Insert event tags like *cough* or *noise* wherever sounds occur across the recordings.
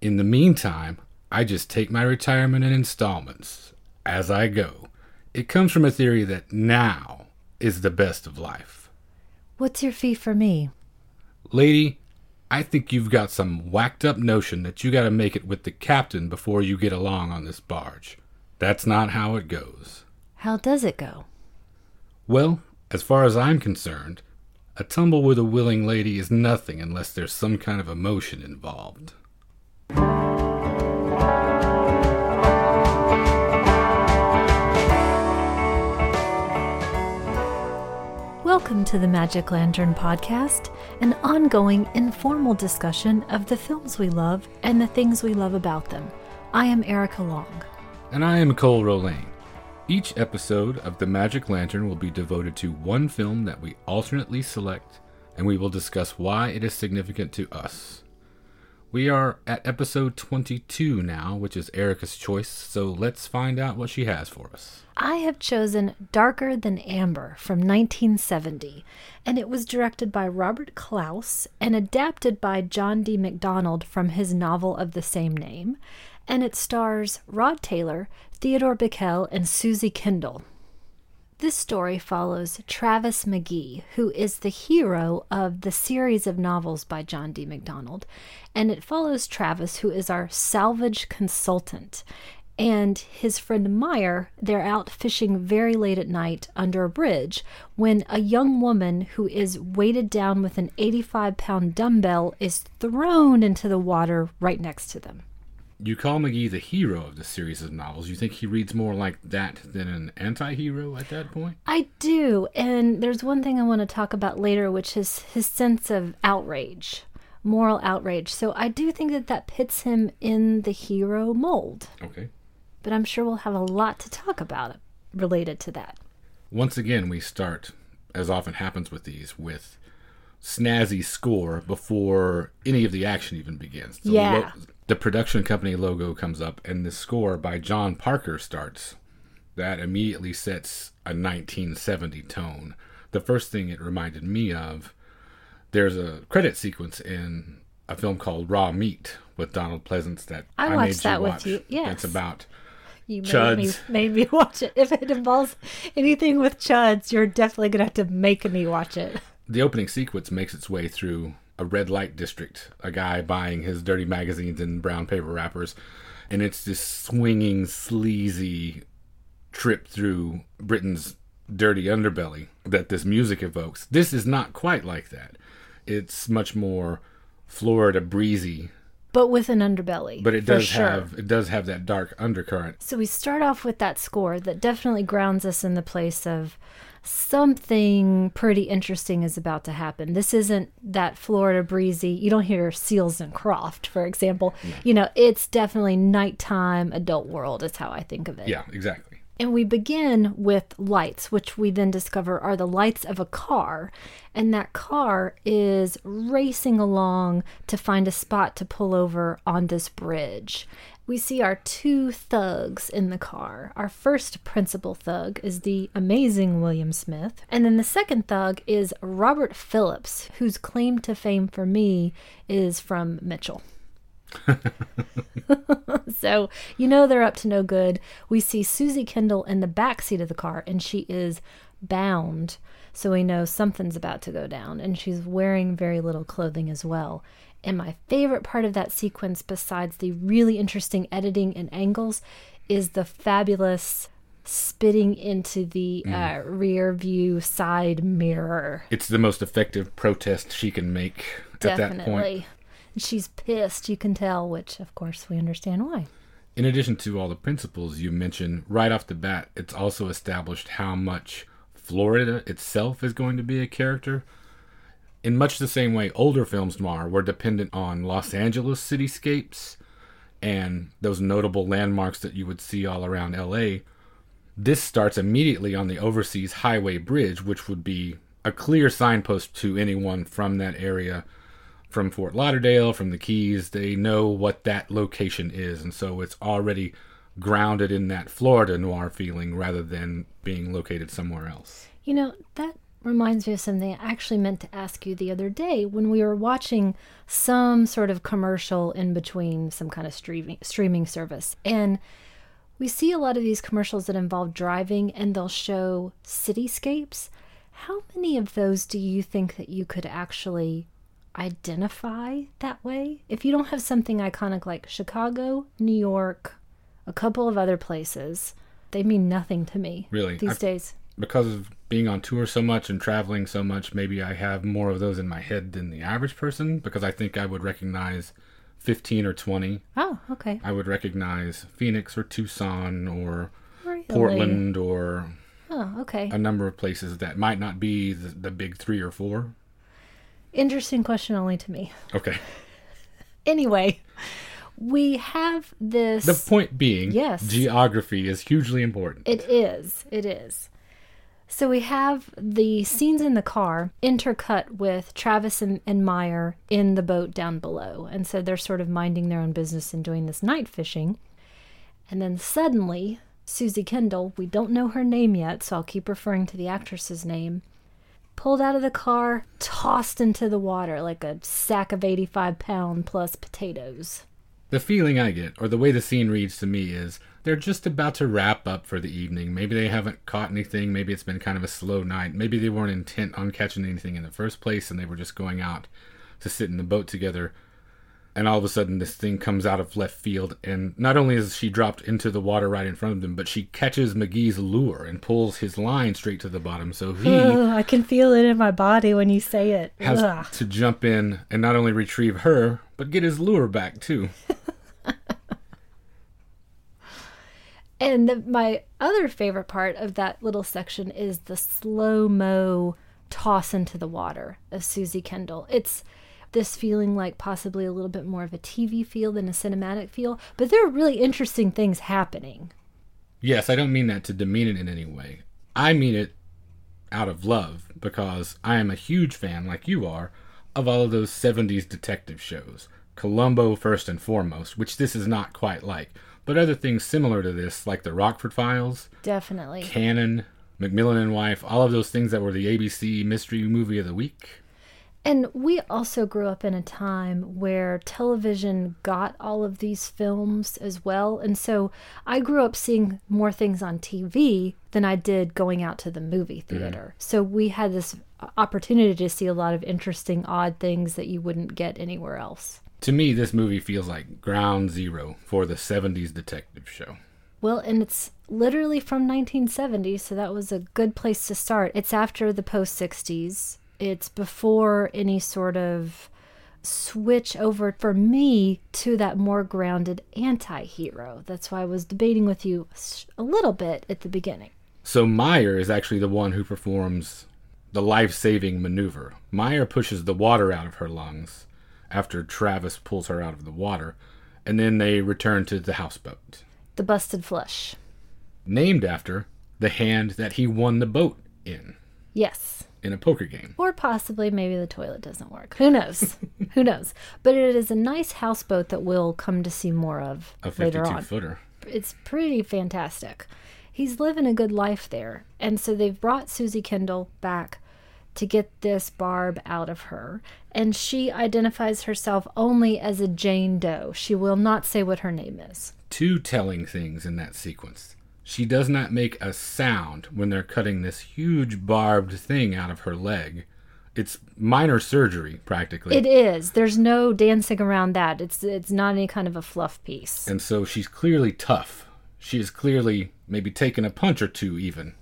In the meantime, I just take my retirement in installments as I go. It comes from a theory that now is the best of life. What's your fee for me? Lady, I think you've got some whacked up notion that you gotta make it with the captain before you get along on this barge. That's not how it goes. How does it go? Well, as far as I'm concerned, a tumble with a willing lady is nothing unless there's some kind of emotion involved. Welcome to the Magic Lantern Podcast, an ongoing informal discussion of the films we love and the things we love about them. I am Erica Long. And I am Cole Rolane. Each episode of The Magic Lantern will be devoted to one film that we alternately select, and we will discuss why it is significant to us. We are at episode 22 now, which is Erica's choice, so let's find out what she has for us. I have chosen Darker Than Amber from 1970, and it was directed by Robert Clouse and adapted by John D. MacDonald from his novel of the same name, and it stars Rod Taylor, Theodore Bikel, and Suzy Kendall. This story follows Travis McGee, who is the hero of the series of novels by John D. MacDonald, and it follows Travis, who is our salvage consultant. And his friend Meyer, they're out fishing very late at night under a bridge when a young woman who is weighted down with an 85 pound dumbbell is thrown into the water right next to them. You call McGee the hero of the series of novels. You think he reads more like that than an anti hero at that point? I do. And there's one thing I want to talk about later, which is his sense of outrage, moral outrage. So I do think that that pits him in the hero mold. Okay. But I'm sure we'll have a lot to talk about related to that. Once again, we start, as often happens with these, with snazzy score before any of the action even begins. The Yeah. lo- the production company logo comes up, and the score by John Parker starts. That immediately sets a 1970 tone. The first thing it reminded me of, there's a credit sequence in a film called Raw Meat with Donald Pleasence that I made watched that with watch. you, yes. It's about You made Chuds. me, made me *laughs* watch it. If it involves anything with chuds, you're definitely going to have to make me watch it. The opening sequence makes its way through a red light district, a guy buying his dirty magazines in brown paper wrappers, and it's this swinging, sleazy trip through Britain's dirty underbelly that this music evokes. This is not quite like that. It's much more Florida breezy, But with an underbelly. but it does sure. have it does have that dark undercurrent. So we start off with that score that definitely grounds us in the place of something pretty interesting is about to happen. This isn't that Florida breezy. You don't hear Seals and Croft, for example. You know, it's definitely nighttime adult world is how I think of it. Yeah, exactly. And we begin with lights, which we then discover are the lights of a car. And that car is racing along to find a spot to pull over on this bridge. We see our two thugs in the car. Our first principal thug is the amazing William Smith. And then the second thug is Robert Phillips, whose claim to fame for me is from Mitchell. *laughs* So you know they're up to no good. We see Suzy Kendall in the back seat of the car, and she is bound. So we know something's about to go down, and she's wearing very little clothing as well. And my favorite part of that sequence, besides the really interesting editing and angles, is the fabulous spitting into the uh, rear view side mirror. It's the most effective protest she can make at that point. Definitely. She's pissed, you can tell, which of course we understand why. In addition to all the principles you mentioned, right off the bat, it's also established how much Florida itself is going to be a character. In much the same way older films noir were dependent on Los Angeles cityscapes and those notable landmarks that you would see all around LA, this starts immediately on the overseas highway bridge, which would be a clear signpost to anyone from that area from Fort Lauderdale, from the Keys, they know what that location is, and so it's already grounded in that Florida noir feeling rather than being located somewhere else. You know, that reminds me of something I actually meant to ask you the other day when we were watching some sort of commercial in between some kind of streaming streaming service. And we see a lot of these commercials that involve driving and they'll show cityscapes. How many of those do you think that you could actually identify that way? If you don't have something iconic like Chicago, New York, a couple of other places, they mean nothing to me Really? these I've- days. Because of being on tour so much and traveling so much, maybe I have more of those in my head than the average person because I think I would recognize 15 or 20. Oh, okay. I would recognize Phoenix or Tucson or Really? Portland or Oh, okay. a number of places that might not be the, the big three or four. Interesting question only to me. Okay. *laughs* Anyway, we have this. The point being, Yes. geography is hugely important. It is. It is. So we have the scenes in the car intercut with Travis and, and Meyer in the boat down below. And so they're sort of minding their own business and doing this night fishing. And then suddenly, Suzy Kendall, we don't know her name yet, so I'll keep referring to the actress's name, pulled out of the car, tossed into the water like a sack of 85 pound plus potatoes. The feeling I get, or the way the scene reads to me, is they're just about to wrap up for the evening. Maybe they haven't caught anything. Maybe it's been kind of a slow night. Maybe they weren't intent on catching anything in the first place and they were just going out to sit in the boat together. And all of a sudden, this thing comes out of left field. And not only is she dropped into the water right in front of them, but she catches McGee's lure and pulls his line straight to the bottom. So he Ugh, I can feel it in my body when you say it. has Ugh. to jump in and not only retrieve her, but get his lure back too. *laughs* And the, my other favorite part of that little section is the slow mo toss into the water of Suzy Kendall. It's this feeling like possibly a little bit more of a TV feel than a cinematic feel, but there are really interesting things happening. Yes, I don't mean that to demean it in any way. I mean it out of love because I am a huge fan, like you are, of all of those 70s detective shows. Columbo, first and foremost, which this is not quite like, but other things similar to this, like The Rockford Files, Definitely. Cannon, McMillan and Wife, all of those things that were the ABC Mystery Movie of the Week. And we also grew up in a time where television got all of these films as well. And so I grew up seeing more things on TV than I did going out to the movie theater. So we had this opportunity to see a lot of interesting, odd things that you wouldn't get anywhere else. To me, this movie feels like ground zero for the 70s detective show. Well, and it's literally from 1970, so that was a good place to start. It's after the post 60s, it's before any sort of switch over for me to that more grounded anti hero. That's why I was debating with you a little bit at the beginning. So Meyer is actually the one who performs the life-saving maneuver. Meyer pushes the water out of her lungs after Travis pulls her out of the water, and then they return to the houseboat, The busted flush. named after the hand that he won the boat in Yes. in a poker game. Or possibly maybe the toilet doesn't work. Who knows? *laughs* Who knows? But it is a nice houseboat that we'll come to see more of A later 52 on. footer. it's pretty fantastic. He's living a good life there. And so they've brought Suzy Kendall back to get this Barb out of her. And she identifies herself only as a Jane Doe. She will not say what her name is. Two telling things in that sequence. She does not make a sound when they're cutting this huge barbed thing out of her leg. It's minor surgery, practically. It is. There's no dancing around that. It's it's not any kind of a fluff piece. And so she's clearly tough. She is clearly maybe taken a punch or two, even,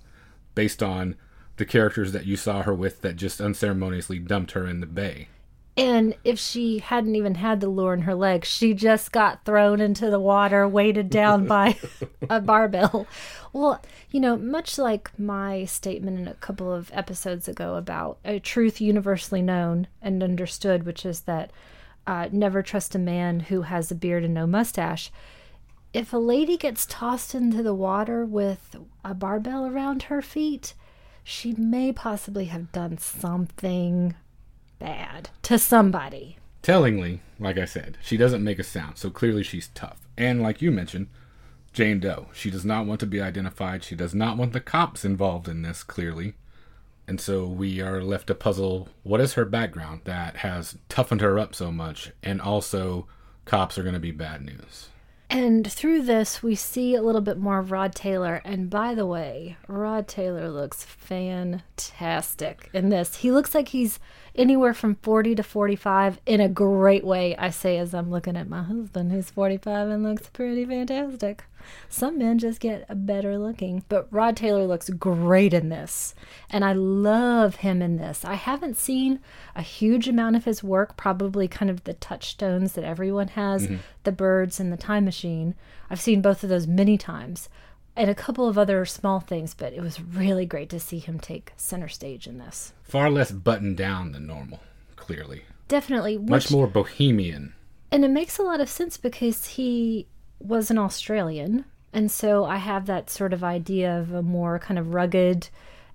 based on the characters that you saw her with that just unceremoniously dumped her in the bay. And if she hadn't even had the lure in her leg, she just got thrown into the water, weighted down *laughs* by *laughs* a barbell. Well, you know, much like my statement in a couple of episodes ago about a truth universally known and understood, which is that uh, never trust a man who has a beard and no mustache. If a lady gets tossed into the water with a barbell around her feet, she may possibly have done something bad to somebody. Tellingly, like I said, she doesn't make a sound, so clearly she's tough. And like you mentioned, Jane Doe. She does not want to be identified. She does not want the cops involved in this, clearly. And so we are left to puzzle what is her background that has toughened her up so much, and also cops are going to be bad news. And through this, we see a little bit more of Rod Taylor. And by the way, Rod Taylor looks fantastic in this. He looks like he's anywhere from 40 to 45 in a great way, I say, as I'm looking at my husband who's 45 and looks pretty fantastic. Some men just get better looking, but Rod Taylor looks great in this. And I love him in this. I haven't seen a huge amount of his work, probably kind of the touchstones that everyone has mm-hmm. the birds and the time machine. I've seen both of those many times and a couple of other small things, but it was really great to see him take center stage in this. Far less buttoned down than normal, clearly. Definitely. Much which- more bohemian. And it makes a lot of sense because he was an Australian. And so I have that sort of idea of a more kind of rugged,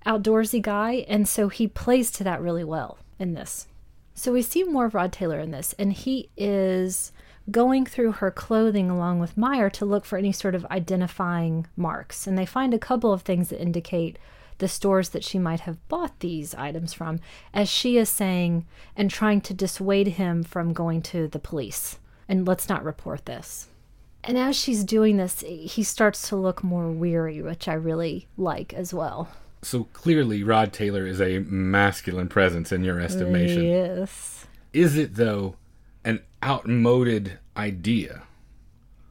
outdoorsy guy. And so he plays to that really well in this. So we see more of Rod Taylor in this. And he is going through her clothing along with Meyer to look for any sort of identifying marks. And they find a couple of things that indicate the stores that she might have bought these items from, as she is saying and trying to dissuade him from going to the police. And let's not report this. And as she's doing this, he starts to look more weary, which I really like as well. So clearly, Rod Taylor is a masculine presence in your estimation. Yes. Is it, though, an outmoded idea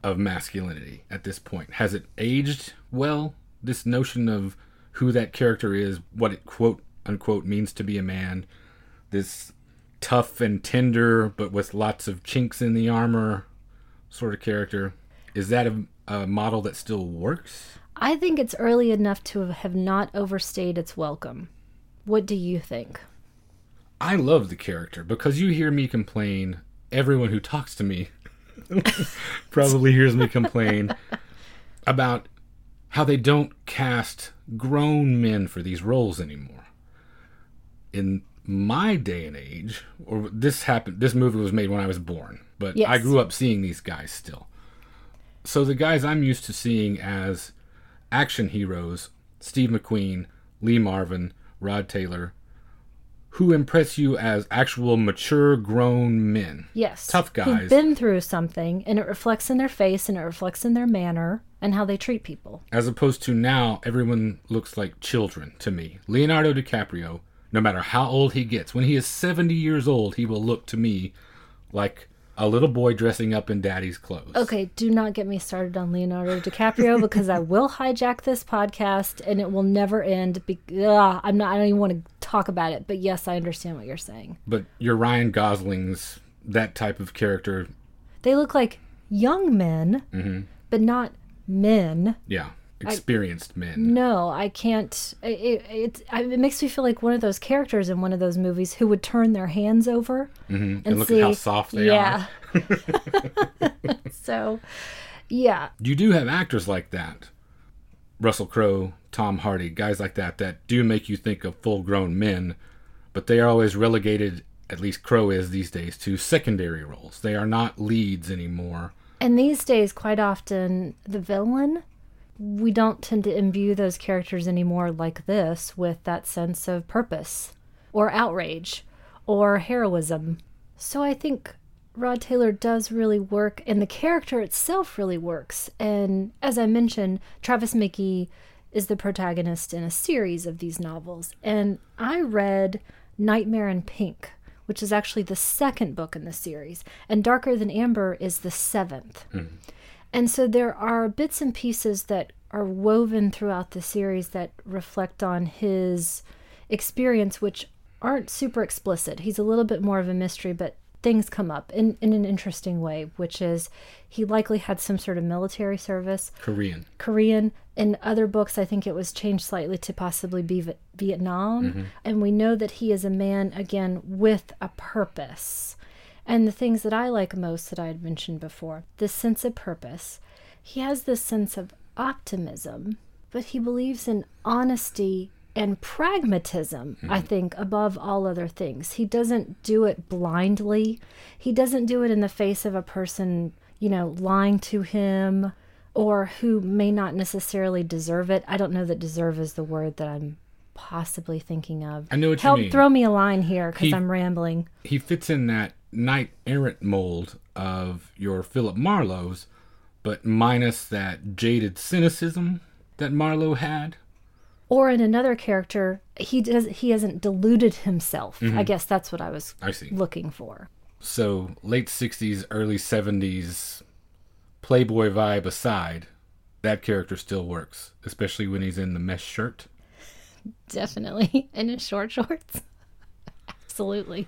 of masculinity at this point? Has it aged well? This notion of who that character is, what it quote unquote means to be a man, this tough and tender, but with lots of chinks in the armor sort of character. Is that a, a model that still works? I think it's early enough to have not overstayed its welcome. What do you think? I love the character because you hear me complain. Everyone who talks to me *laughs* probably hears me complain *laughs* about how they don't cast grown men for these roles anymore. In my day and age, or this happened, this movie was made when I was born, but I grew up seeing these guys still. So the guys I'm used to seeing as action heroes, Steve McQueen, Lee Marvin, Rod Taylor, who impress you as actual mature grown men. Yes. Tough guys. Who've been through something, and it reflects in their face, and it reflects in their manner, and how they treat people. As opposed to now, everyone looks like children to me. Leonardo DiCaprio, no matter how old he gets, when he is 70 years old, he will look to me like a little boy dressing up in daddy's clothes. Okay, do not get me started on Leonardo DiCaprio because I will hijack this podcast and it will never end. Be- Ugh, I'm not. I don't even want to talk about it. But yes, I understand what you're saying. But your Ryan Gosling's, that type of character, They look like young men, Mm-hmm. but not men. yeah, experienced men. No, I can't. It, it, it, it makes me feel like one of those characters in one of those movies who would turn their hands over Mhm. and, look see at how soft they yeah. are. *laughs* so, yeah, You do have actors like that. Russell Crowe, Tom Hardy, guys like that that do make you think of full-grown men, but they are always relegated, at least Crowe is these days, to secondary roles. They are not leads anymore. And these days, quite often, the villain, we don't tend to imbue those characters anymore like this with that sense of purpose or outrage or heroism. So I think Rod Taylor does really work, and the character itself really works. And as I mentioned, Travis McGee is the protagonist in a series of these novels. And I read Nightmare in Pink, which is actually the second book in the series, and Darker Than Amber is the seventh. Hmm. And so there are bits and pieces that are woven throughout the series that reflect on his experience, which aren't super explicit. He's a little bit more of a mystery, but things come up in, in an interesting way, which is he likely had some sort of military service. Korean. Korean. In other books, I think it was changed slightly to possibly be v- Vietnam. Mm-hmm. And we know that he is a man, again, with a purpose. And the things that I like most that I had mentioned before this sense of purpose. He has this sense of optimism, but he believes in honesty and pragmatism, I mm-hmm. think, above all other things. He doesn't do it blindly, he doesn't do it in the face of a person, you know, lying to him or who may not necessarily deserve it. I don't know that deserve is the word that I'm possibly thinking of? I know what you Help mean. throw me a line here because I'm rambling. he fits in that knight errant mold of your Philip Marlowe's, but minus that jaded cynicism that Marlowe had. Or in another character, he does he hasn't deluded himself. Mm-hmm. I guess that's what I was I looking for. So late '60s, early '70s, Playboy vibe aside, that character still works, especially when he's in the mesh shirt. Definitely. *laughs* And his short shorts. *laughs* Absolutely.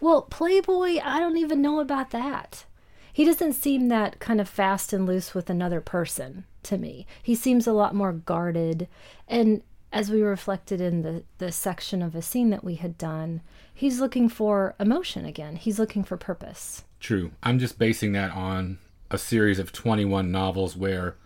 Well, Playboy, I don't even know about that. He doesn't seem that kind of fast and loose with another person to me. He seems a lot more guarded. And as we reflected in the, the section of a scene that we had done, he's looking for emotion again. He's looking for purpose. True. I'm just basing that on a series of 21 novels where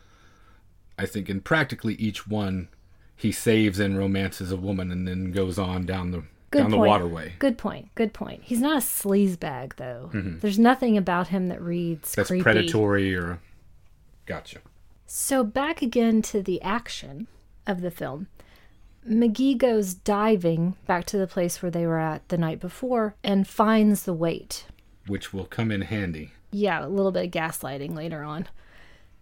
I think in practically each one he saves and romances a woman and then goes on down the Good down point. the waterway. Good point. Good point. He's not a sleazebag, though. Mm-hmm. There's nothing about him that reads That's creepy. predatory or gotcha. So back again to the action of the film. McGee goes diving back to the place where they were at the night before and finds the weight. Which will come in handy. Yeah, a little bit of gaslighting later on.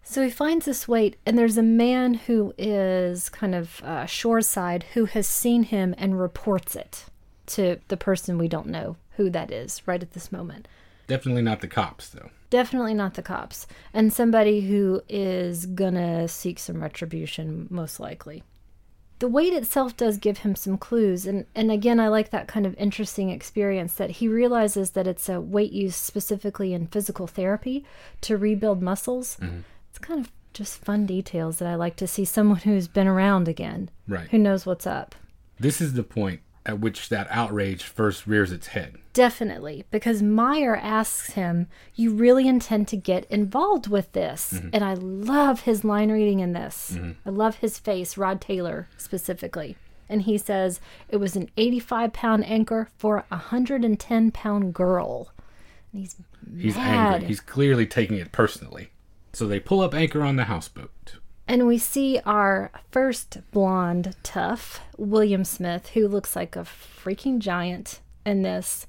So he finds this weight, and there's a man who is kind of uh, shoreside who has seen him and reports it to the person we don't know who that is right at this moment. Definitely not the cops though. Definitely not the cops. And somebody who is gonna seek some retribution, most likely. The weight itself does give him some clues. And, and again, I like that kind of interesting experience that he realizes that it's a weight used specifically in physical therapy to rebuild muscles. Mm-hmm. It's kind of just fun details that I like to see someone *laughs* who's been around again, Right. who knows what's up. This is the point at which that outrage first rears its head. Definitely, because Meyer asks him, You really intend to get involved with this? Mm-hmm. And I love his line reading in this. Mm-hmm. I love his face, Rod Taylor specifically. And he says, It was an 85 pound anchor for a 110 pound girl. And he's He's mad. angry. He's clearly taking it personally. So they pull up anchor on the houseboat. And we see our first blonde tough, William Smith, who looks like a freaking giant in this.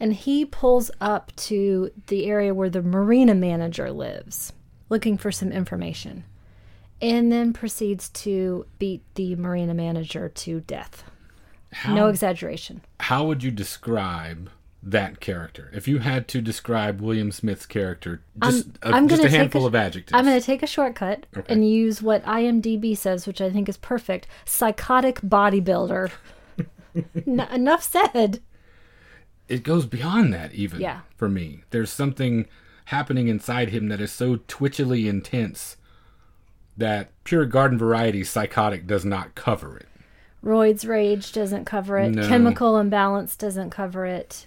And he pulls up to the area where the marina manager lives, looking for some information. And then proceeds to beat the marina manager to death. How, No exaggeration. how would you describe that character? If you had to describe William Smith's character, just, a, I'm just a handful a- of adjectives. I'm going to take a shortcut Okay. and use what IMDb says, which I think is perfect psychotic bodybuilder. *laughs* N- enough said. it goes beyond that even Yeah. for me there's something happening inside him that is so twitchily intense that pure garden variety psychotic does not cover it Royd's rage doesn't cover it. No. Chemical imbalance doesn't cover it.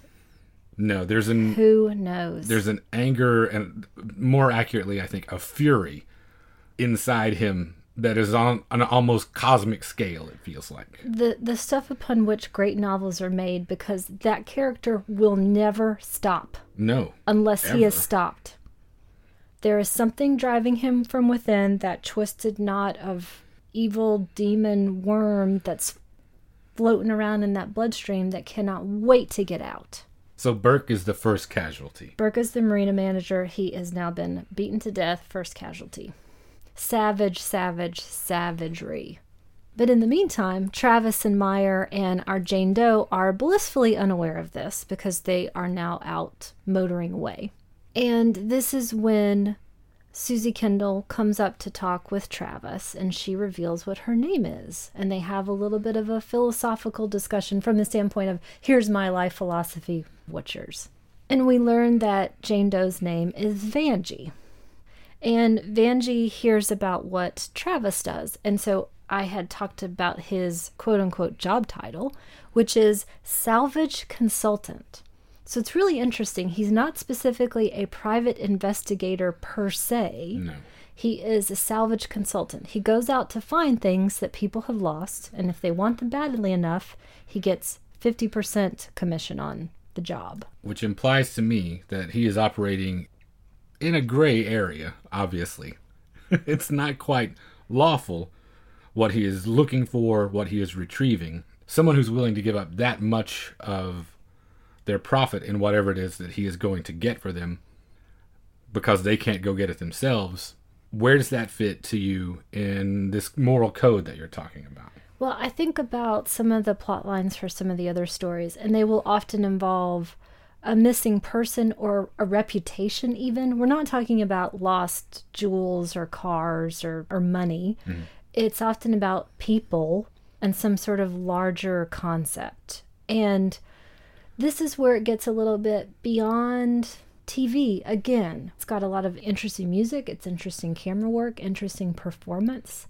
No there's an Who knows? there's an anger and more accurately i think a fury inside him that is on an almost cosmic scale it feels like the the stuff upon which great novels are made because that character will never stop no unless he is stopped. There is something driving him from within that twisted knot of evil demon worm that's floating around in that bloodstream that cannot wait to get out. So burke is the first casualty Burke is the marina manager. He has now been beaten to death, first casualty. Savage, savage, savagery. But in the meantime, Travis and Meyer and our Jane Doe are blissfully unaware of this because they are now out motoring away. And this is when Suzy Kendall comes up to talk with Travis and she reveals what her name is. And they have a little bit of a philosophical discussion from the standpoint of here's my life philosophy, yours? And we learn that Jane Doe's name is Vangie. And Vangie hears about what Travis does. And so I had talked about his quote unquote job title, which is salvage consultant. So it's really interesting. He's not specifically a private investigator per se. no He is a salvage consultant. He goes out to find things that people have lost, and if they want them badly enough, he gets 50% commission on the job. which implies to me that he is operating in a gray area, obviously. *laughs* it's not quite lawful, what he is looking for, what he is retrieving. Someone who's willing to give up that much of their profit in whatever it is that he is going to get for them because they can't go get it themselves. Where does that fit to you in this moral code that you're talking about? Well, I think about some of the plot lines for some of the other stories, and they will often involve a missing person or a reputation, even. We're not talking about lost jewels or cars or, or money. Mm-hmm. It's often about people and some sort of larger concept. And this is where it gets a little bit beyond TV again. It's got a lot of interesting music, it's interesting camera work, interesting performance,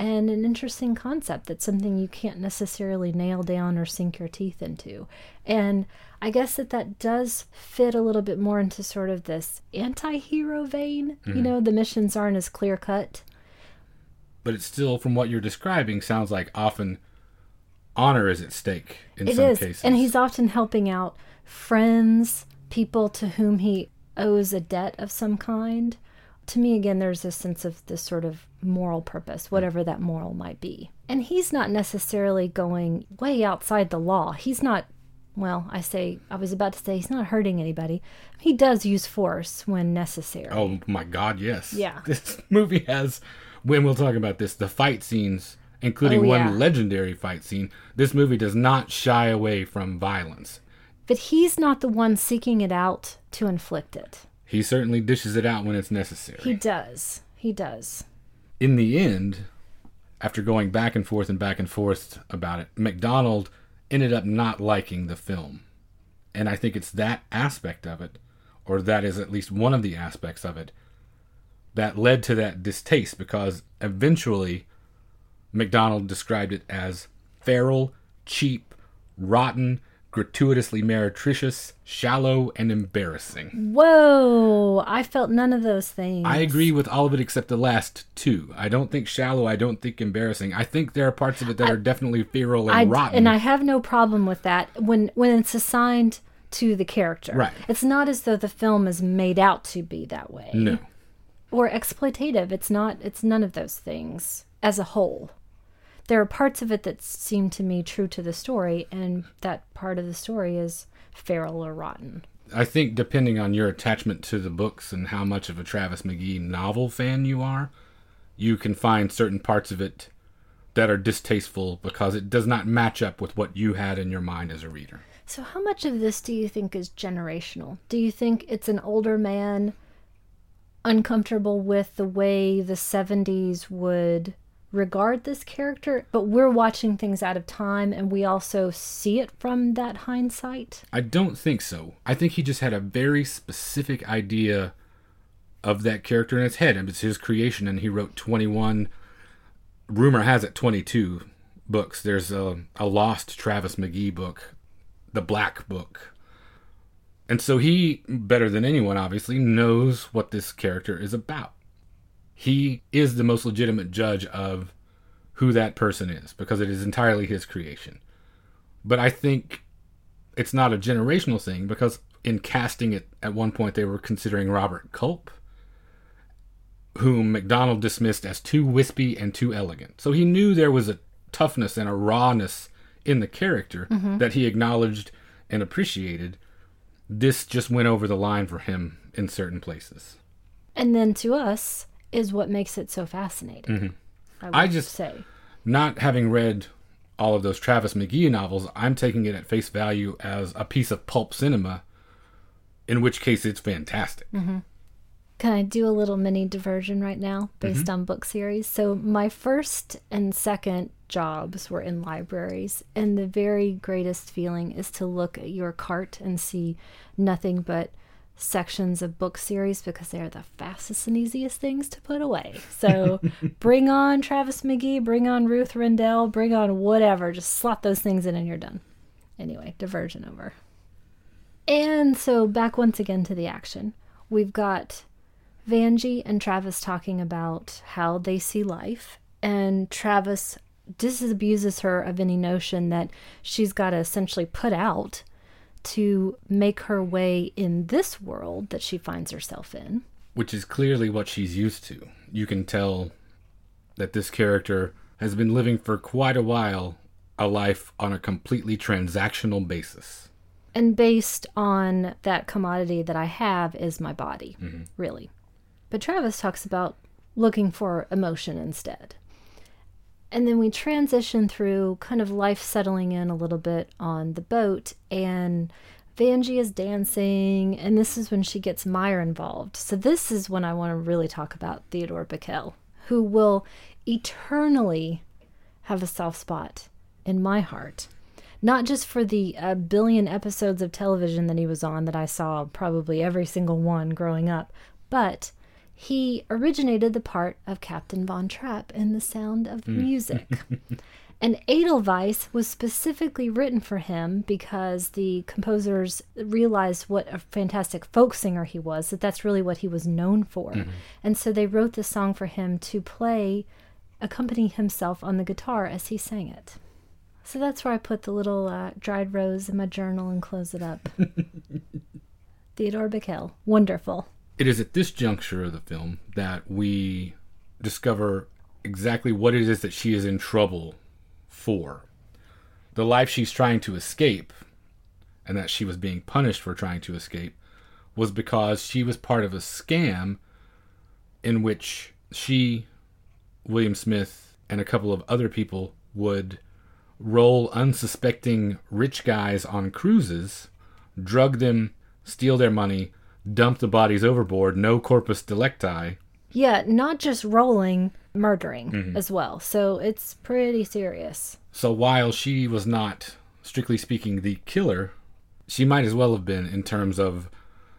and an interesting concept that's something you can't necessarily nail down or sink your teeth into. And I guess that that does fit a little bit more into sort of this anti hero vein. Mm-hmm. You know, the missions aren't as clear cut. But it's still, from what you're describing, sounds like often honor is at stake in it some is. cases. And he's often helping out friends, people to whom he owes a debt of some kind. To me, again, there's a sense of this sort of moral purpose, mm. whatever that moral might be. And he's not necessarily going way outside the law. He's not, well, I say, I was about to say he's not hurting anybody. He does use force when necessary. Oh my God, yes. Yeah. *laughs* This movie has, when we'll talk about this, the fight scenes including Oh, yeah. one legendary fight scene. This movie does not shy away from violence. But he's not the one seeking it out to inflict it. He certainly dishes it out when it's necessary. He does. He does. In the end, after going back and forth and back and forth about it, MacDonald ended up not liking the film. And I think it's that aspect of it, or that is at least one of the aspects of it, that led to that distaste because eventually MacDonald described it as feral, cheap, rotten, gratuitously meretricious, shallow, and embarrassing. Whoa! I felt none of those things. I agree with all of it except the last two. I don't think shallow. I don't think embarrassing. I think there are parts of it that are definitely feral and I, rotten. and I have no problem with that when when it's assigned to the character. Right. It's not as though the film is made out to be that way. no. Or exploitative. It's not. It's none of those things as a whole. There are parts of it that seem to me true to the story, and that part of the story is feral or rotten. I think depending on your attachment to the books and how much of a Travis McGee novel fan you are, you can find certain parts of it that are distasteful because it does not match up with what you had in your mind as a reader. So, how much of this do you think is generational? Do you think it's an older man uncomfortable with the way the 70s would regard this character, but we're watching things out of time and we also see it from that hindsight? I don't think so. I think he just had a very specific idea of that character in his head. and It's his creation, and he wrote 21, rumor has it 22 books. There's a, a lost Travis McGee book, The Black Book. And so he, better than anyone, obviously, knows what this character is about. He is the most legitimate judge of who that person is because it is entirely his creation. But I think it's not a generational thing because in casting it at one point they were considering Robert Culp, whom MacDonald dismissed as too wispy and too elegant. So he knew there was a toughness and a rawness in the character mm-hmm. that he acknowledged and appreciated. This just went over the line for him in certain places. And then to us is what makes it so fascinating. Mm-hmm. I, would I just- say. Not having read all of those Travis McGee novels, I'm taking it at face value as a piece of pulp cinema, in which case it's fantastic. Mm-hmm. Can I do a little mini diversion right now based mm-hmm. on book series? So, my first and second jobs were in libraries, and the very greatest feeling is to look at your cart and see nothing but sections of book series because they are the fastest and easiest things to put away. So, *laughs* bring on Travis McGee, bring on Ruth Rendell, bring on whatever, just slot those things in and you're done. Anyway, diversion over. And so, back once again to the action. We've got Vangie and Travis talking about how they see life, and Travis disabuses her of any notion that she's got to essentially put out to make her way in this world that she finds herself in. which is clearly what she's used to. You can tell that this character has been living for quite a while a life on a completely transactional basis. And based on that commodity that I have is my body, mm-hmm. really. But Travis talks about looking for emotion instead. And then we transition through kind of life settling in a little bit on the boat, and Vangie is dancing, and this is when she gets Meyer involved. So, this is when I want to really talk about Theodore Bikel, who will eternally have a soft spot in my heart. Not just for the uh, billion episodes of television that he was on, that I saw probably every single one growing up, but he originated the part of Captain Von Trapp in The Sound of Music. *laughs* and Edelweiss was specifically written for him because the composers realized what a fantastic folk singer he was, that that's really what he was known for. And so they wrote the song for him to play, accompany himself on the guitar as he sang it. So that's where I put the little uh, dried rose in my journal and close it up. *laughs* Theodore Bikel, wonderful. It is at this juncture of the film that we discover exactly what it is that she is in trouble for. The life she's trying to escape, and that she was being punished for trying to escape, was because she was part of a scam in which she, William Smith, and a couple of other people would roll unsuspecting rich guys on cruises, drug them, steal their money, dump the bodies overboard, no corpus delicti. Yeah, not just rolling, murdering mm-hmm. as well. So it's pretty serious. So while she was not, strictly speaking, the killer, she might as well have been in terms of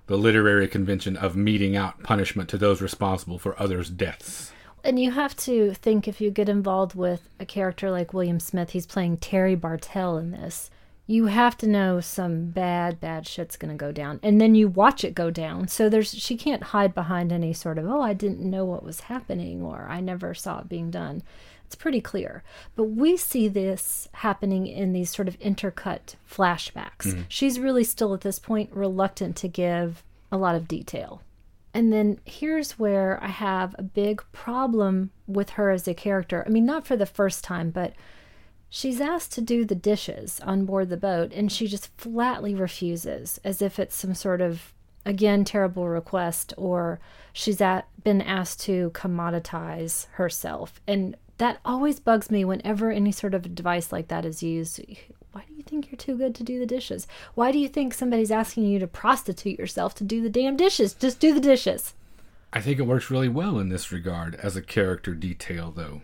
the literary convention of meting out punishment to those responsible for others' deaths. And you have to think if you get involved with a character like William Smith, he's playing Terry Bartell in this. You have to know some bad, bad shit's gonna go down, and then you watch it go down. So there's she can't hide behind any sort of oh I didn't know what was happening or I never saw it being done. It's pretty clear. But we see this happening in these sort of intercut flashbacks. Mm-hmm. She's really still at this point reluctant to give a lot of detail. And then here's where I have a big problem with her as a character. I mean, not for the first time, but she's asked to do the dishes on board the boat, and she just flatly refuses, as if it's some sort of, again, terrible request, or she's at, been asked to commoditize herself. And that always bugs me whenever any sort of device like that is used. Why do you think you're too good to do the dishes? Why do you think somebody's asking you to prostitute yourself to do the damn dishes? Just do the dishes. I think it works really well in this regard as a character detail, though.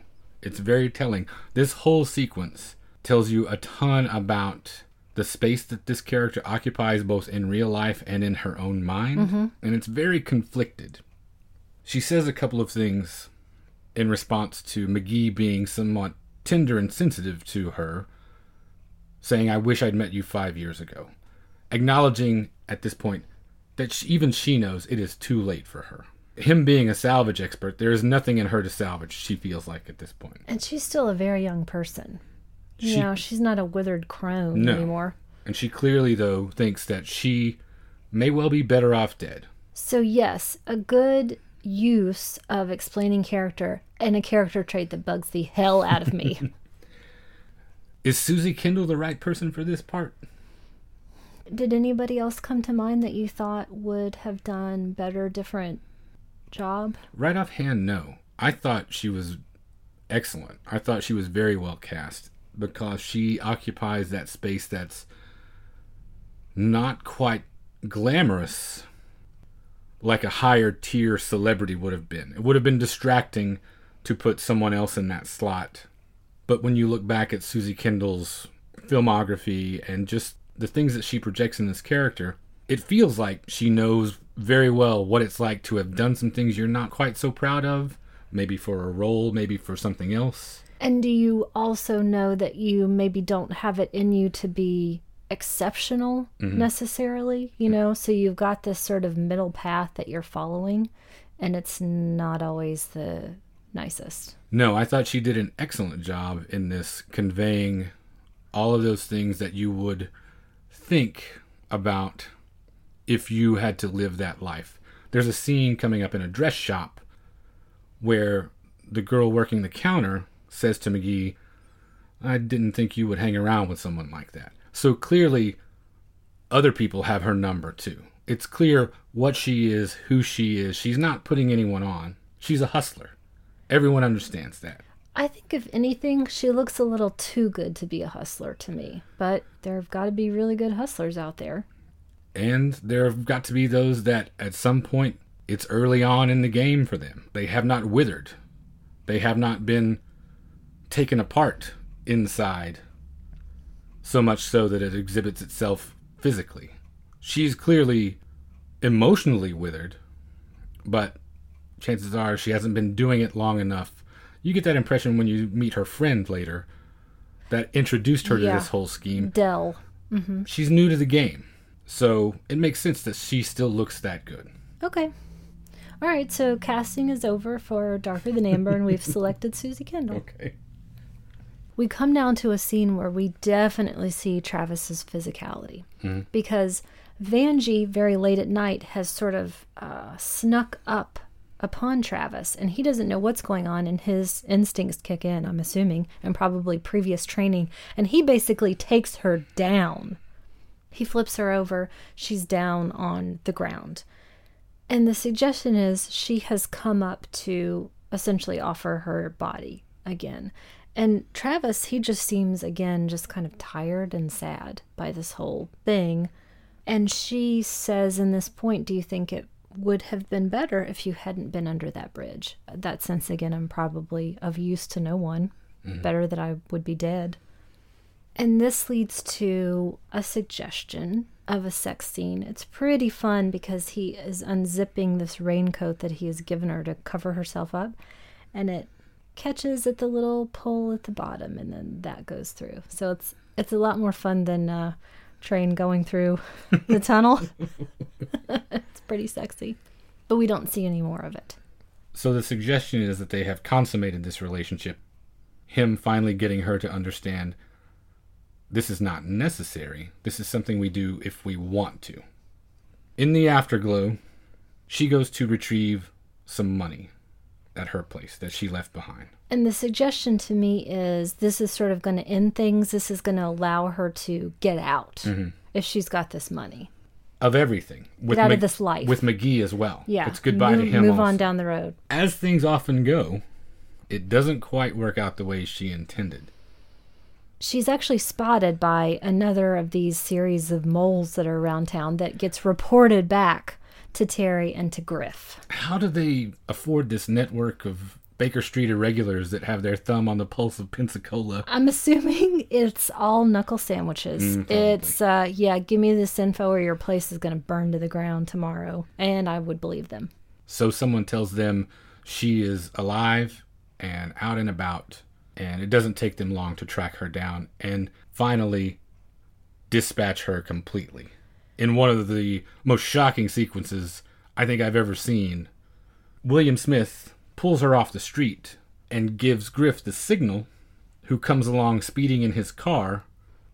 It's very telling. This whole sequence tells you a ton about the space that this character occupies both in real life and in her own mind, mm-hmm. and it's very conflicted. She says a couple of things in response to McGee being somewhat tender and sensitive to her, saying, I wish I'd met you five years ago. Acknowledging at this point that she, even she knows it is too late for her. Him being a salvage expert, there is nothing in her to salvage, she feels like at this point. And she's still a very young person. You know, she's not a withered crone No. anymore. And she clearly, though, thinks that she may well be better off dead. So, yes, a good use of explaining character and a character trait that bugs the hell out of me. *laughs* Is Suzy Kendall the right person for this part? Did anybody else come to mind that you thought would have done better, different job? Right offhand, no. I thought she was excellent. I thought she was very well cast because she occupies that space that's not quite glamorous like a higher tier celebrity would have been. It would have been distracting to put someone else in that slot. But when you look back at Suzy Kendall's filmography and just the things that she projects in this character, it feels like she knows very well what it's like to have done some things you're not quite so proud of, maybe for a role, maybe for something else. And do you also know that you maybe don't have it in you to be exceptional mm-hmm. necessarily? You know, so you've got this sort of middle path that you're following, and it's not always the nicest. No, I thought she did an excellent job in this conveying all of those things that you would think about if you had to live that life. There's a scene coming up in a dress shop where the girl working the counter says to McGee, I didn't think you would hang around with someone like that. So clearly, other people have her number too. It's clear what she is, who she is. She's not putting anyone on. She's a hustler. Everyone understands that. I think, if anything, she looks a little too good to be a hustler to me. But there have got to be really good hustlers out there. And there have got to be those that at some point it's early on in the game for them. They have not withered, they have not been taken apart inside so much so that it exhibits itself physically. She's clearly emotionally withered, but chances are she hasn't been doing it long enough. You get that impression when you meet her friend later that introduced her Yeah. to this whole scheme. Dell. Mm-hmm. She's new to the game, so it makes sense that she still looks that good. Okay. All right, so casting is over for Darker Than Amber, and we've *laughs* selected Suzy Kendall. Okay. we come down to a scene where we definitely see Travis's physicality because Vangie, very late at night, has sort of uh, snuck up upon Travis, and he doesn't know what's going on, and his instincts kick in, I'm assuming, and probably previous training, and he basically takes her down. He flips her over, she's down on the ground. And the suggestion is she has come up to essentially offer her body again. And Travis, he just seems again just kind of tired and sad by this whole thing. And she says in this point, Do you think it would have been better if you hadn't been under that bridge? That sense again, I'm probably of use to no one. Mm-hmm. Better that I would be dead. And this leads to a suggestion of a sex scene. It's pretty fun because he is unzipping this raincoat that he has given her to cover herself up, and it catches at the little pull at the bottom, and then that goes through. So it's it's a lot more fun than uh, train going through *laughs* the tunnel. *laughs* it's pretty sexy, but we don't see any more of it. So the suggestion is that they have consummated this relationship. Him finally getting her to understand this is not necessary. This is something we do if we want to. In the afterglow, she goes to retrieve some money at her place that she left behind. And the suggestion to me is this is sort of going to end things. This is going to allow her to get out mm-hmm. if she's got this money. Of everything. With out of this life. With McGee as well. Yeah. It's goodbye move, to him. Move also. on down the road. As things often go, it doesn't quite work out the way she intended. She's actually spotted by another of these series of moles that are around town that gets reported back to Terry and to Griff. How do they afford this network of Baker Street irregulars that have their thumb on the pulse of Pensacola? I'm assuming *laughs* it's all knuckle sandwiches. Mm, it's, uh, yeah, give me this info or your place is going to burn to the ground tomorrow. And I would believe them. So someone tells them she is alive and out and about, and it doesn't take them long to track her down and finally dispatch her completely. In one of the most shocking sequences I think I've ever seen, William Smith pulls her off the street and gives Griff the signal, who comes along speeding in his car.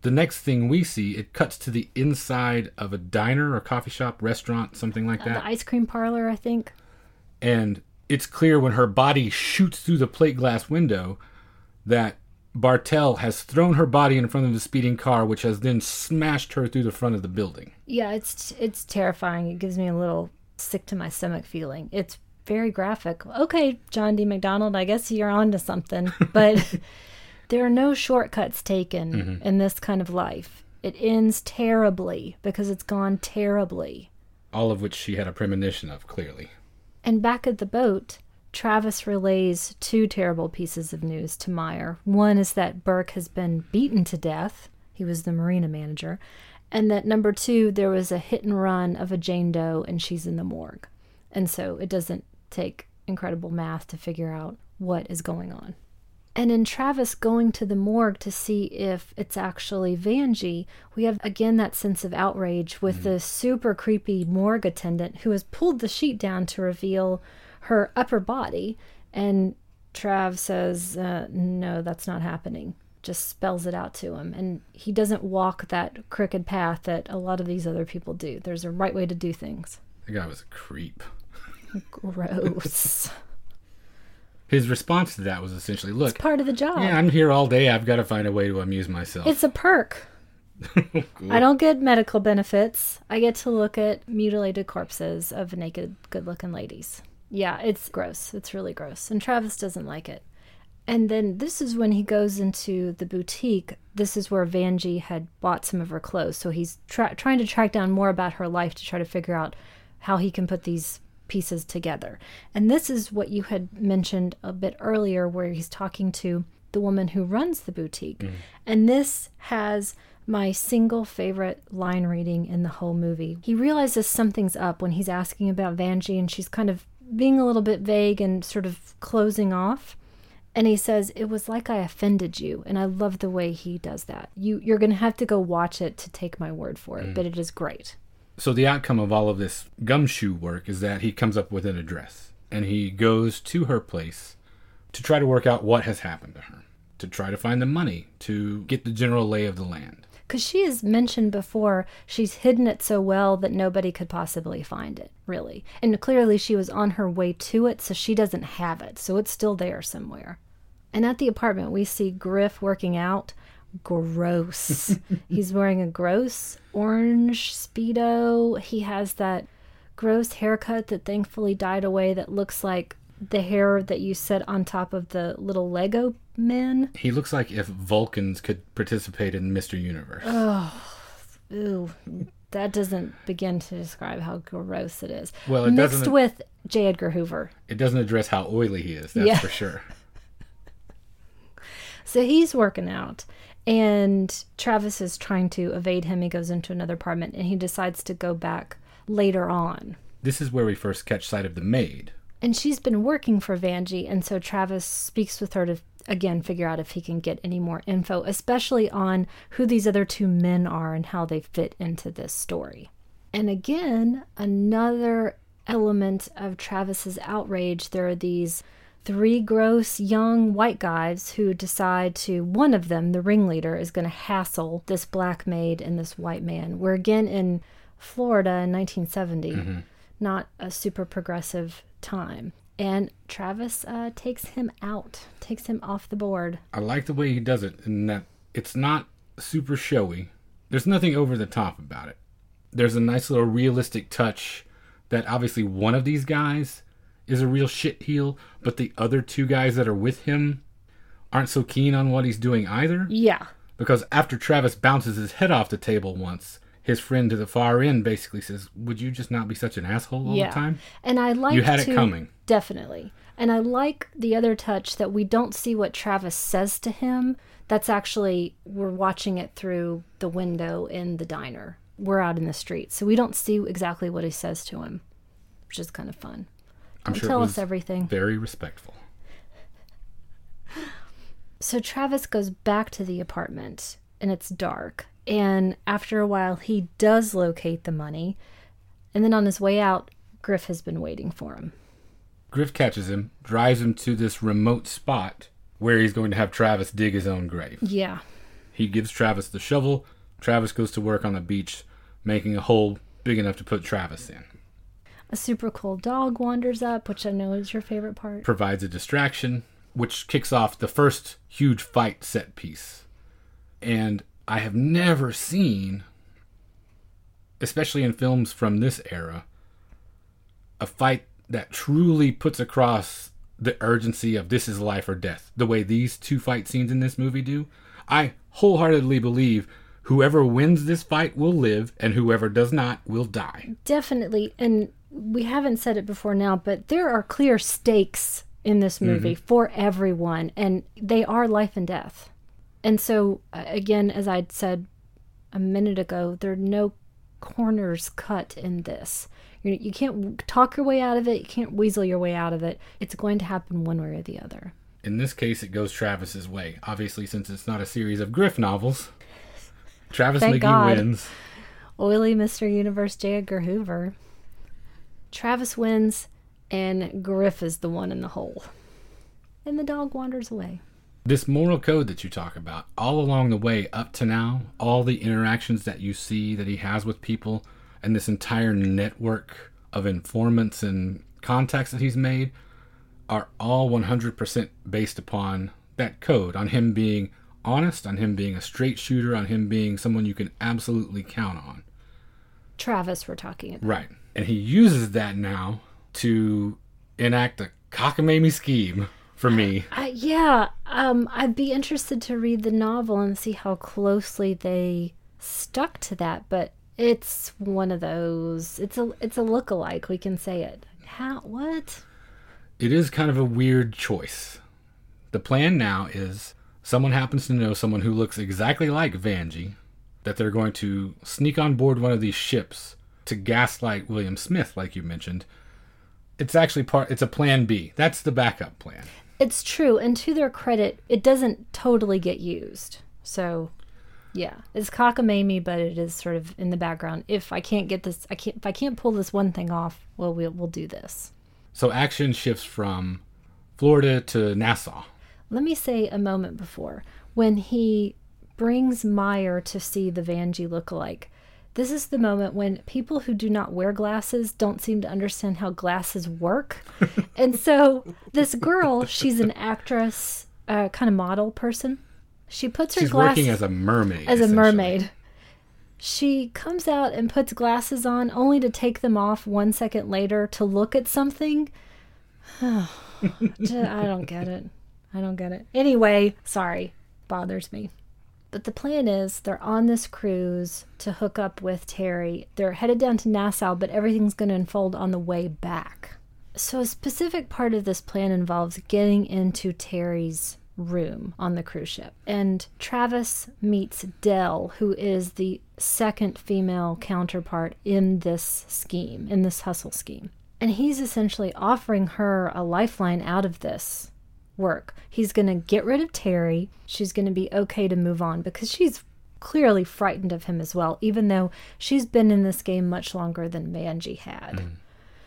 The next thing we see, it cuts to the inside of a diner or coffee shop, restaurant, something like that The ice cream parlor, I think. and it's clear when her body shoots through the plate glass window that Bartell has thrown her body in front of the speeding car, which has then smashed her through the front of the building. Yeah, it's it's terrifying. It gives me a little sick to my stomach feeling. It's very graphic. Okay, John D. MacDonald, I guess you're on to something, *laughs* but there are no shortcuts taken mm-hmm. in this kind of life. It ends terribly because it's gone terribly. All of which she had a premonition of, clearly. And back at the boat, Travis relays two terrible pieces of news to Meyer. One is that Burke has been beaten to death. He was the marina manager. And that number two, there was a hit and run of a Jane Doe and she's in the morgue. And so it doesn't take incredible math to figure out what is going on. And in Travis going to the morgue to see if it's actually Vangie, we have again that sense of outrage with mm-hmm. the super creepy morgue attendant who has pulled the sheet down to reveal her upper body. And Trav says, uh, No, that's not happening. Just spells it out to him. And he doesn't walk that crooked path that a lot of these other people do. There's a right way to do things. The guy was a creep. Gross. *laughs* His response to that was essentially, "Look, It's part of the job. yeah, I'm here all day. I've got to find a way to amuse myself." It's a perk. *laughs* I don't get medical benefits. I get to look at mutilated corpses of naked, good looking ladies. Yeah, it's gross. It's really gross. And Travis doesn't like it. And then this is when he goes into the boutique. This is where Vangie had bought some of her clothes. So he's tra- trying to track down more about her life to try to figure out how he can put these pieces together. And this is what you had mentioned a bit earlier, where he's talking to the woman who runs the boutique. Mm-hmm. And this has my single favorite line reading in the whole movie. He realizes something's up when he's asking about Vangie, and she's kind of being a little bit vague and sort of closing off. And he says, "It was like I offended you," and I love the way he does that. You you're gonna have to go watch it to take my word for it, mm. but it is great. So the outcome of all of this gumshoe work is that he comes up with an address and he goes to her place to try to work out what has happened to her, to try to find the money, to get the general lay of the land. Because she has mentioned before, she's hidden it so well that nobody could possibly find it, really. And clearly, she was on her way to it, so she doesn't have it. So it's still there somewhere. And at the apartment, we see Griff working out. Gross. *laughs* He's wearing a gross orange Speedo. He has that gross haircut that thankfully died away that looks like the hair that you set on top of the little Lego men. He looks like if Vulcans could participate in Mr. Universe. Oh, Ooh, that doesn't begin to describe how gross it is. Well, it Mixed with J. Edgar Hoover. It doesn't address how oily he is, that's Yeah. for sure. *laughs* So he's working out, and Travis is trying to evade him. He goes into another apartment, and he decides to go back later on. This is where we first catch sight of the maid. And she's been working for Vangie, and so Travis speaks with her to again figure out if he can get any more info, especially on who these other two men are and how they fit into this story. And again, another element of Travis's outrage there are these three gross young white guys who decide to one of them the ringleader is going to hassle this black maid and this white man. We're again in florida in 1970 mm-hmm. not a super progressive time and travis uh, takes him out takes him off the board I like the way he does it in that it's not super showy. There's nothing over the top about it. There's a nice little realistic touch that obviously one of these guys is a real shit heel, but the other two guys that are with him aren't so keen on what he's doing either. yeah Because after Travis bounces his head off the table once, his friend to the far end basically says, Would you just not be such an asshole all yeah the time? and i like You had it coming. definitely and i like the other touch that we don't see what travis says to him that's actually we're watching it through the window in the diner we're out in the street so we don't see exactly what he says to him which is kind of fun I'm sure tell us everything very respectful. So Travis goes back to the apartment and it's dark. And after a while, he does locate the money. And then on his way out, Griff has been waiting for him. Griff catches him, drives him to this remote spot where he's going to have Travis dig his own grave. Yeah. He gives Travis the shovel. Travis goes to work on the beach, making a hole big enough to put Travis in. A super cool dog wanders up, which I know is your favorite part. Provides a distraction, which kicks off the first huge fight set piece. And I have never seen, especially in films from this era, a fight that truly puts across the urgency of this is life or death, the way these two fight scenes in this movie do. I wholeheartedly believe whoever wins this fight will live and whoever does not will die. Definitely. And we haven't said it before now, but there are clear stakes in this mm-hmm. movie for everyone, and they are life and death. And so, uh, again, as I'd said a minute ago, there are no corners cut in this. You, you can't talk your way out of it, you can't weasel your way out of it. It's going to happen one way or the other. In this case, it goes Travis's way. Obviously, since it's not a series of Griff novels, Travis Thank McGee God. wins. Oily Mr. Universe J. Edgar Hoover. Travis wins, and Griff is the one in the hole. And the dog wanders away. This moral code that you talk about, all along the way up to now, all the interactions that you see that he has with people, and this entire network of informants and contacts that he's made, are all 100% based upon that code, on him being honest, on him being a straight shooter, on him being someone you can absolutely count on. Travis, we're talking about. Right. And he uses that now to enact a cockamamie scheme for me. Uh, yeah, um, I'd be interested to read the novel and see how closely they stuck to that. But it's one of those. It's a it's a look-alike. We can say it. How? What? It is kind of a weird choice. The plan now is someone happens to know someone who looks exactly like Vangie, that they're going to sneak on board one of these ships to gaslight William Smith, like you mentioned. It's actually part. It's a plan B. That's the backup plan. It's true, and to their credit, it doesn't totally get used. So, yeah, it's cockamamie, but it is sort of in the background. If I can't get this, I can't. If I can't pull this one thing off, well, we'll we'll do this. So action shifts from Florida to Nassau. Let me say a moment before when he brings Meyer to see the Vangie look-alike. This is the moment when people who do not wear glasses don't seem to understand how glasses work. *laughs* and so this girl, she's an actress, uh, kind of model person. She puts her She's glasses working as a mermaid. as a mermaid. She comes out and puts glasses on only to take them off one second later to look at something. *sighs* I don't get it. I don't get it. Anyway, sorry. Bothers me. But the plan is they're on this cruise to hook up with Terry. They're headed down to Nassau, but everything's going to unfold on the way back. So, a specific part of this plan involves getting into Terry's room on the cruise ship. And Travis meets Dell, who is the second female counterpart in this scheme, in this hustle scheme. And he's essentially offering her a lifeline out of this work. He's going to get rid of Terry. She's going to be okay to move on because she's clearly frightened of him as well, even though she's been in this game much longer than Vangie had. Mm-hmm.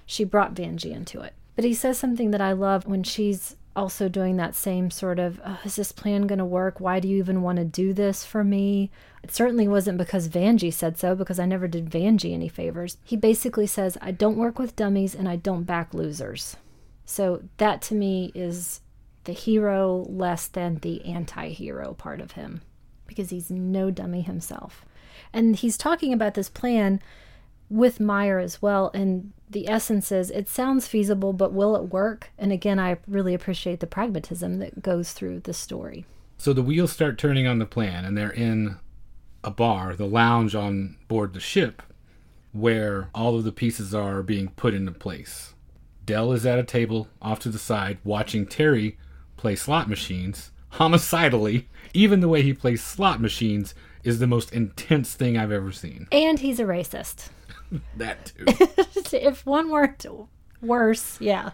She brought Vangie into it. But he says something that I love when she's also doing that same sort of, oh, is this plan going to work? Why do you even want to do this for me? It certainly wasn't because Vangie said so, because I never did Vangie any favors. He basically says, I don't work with dummies and I don't back losers. So that to me is the hero less than the anti hero part of him because he's no dummy himself. And he's talking about this plan with Meyer as well. And the essence is it sounds feasible, but will it work? And again, I really appreciate the pragmatism that goes through the story. So the wheels start turning on the plan, and they're in a bar, the lounge on board the ship, where all of the pieces are being put into place. Dell is at a table off to the side watching Terry play slot machines homicidally. Even the way he plays slot machines is the most intense thing I've ever seen. And he's a racist. *laughs* That too. *laughs* if one were worse, yeah.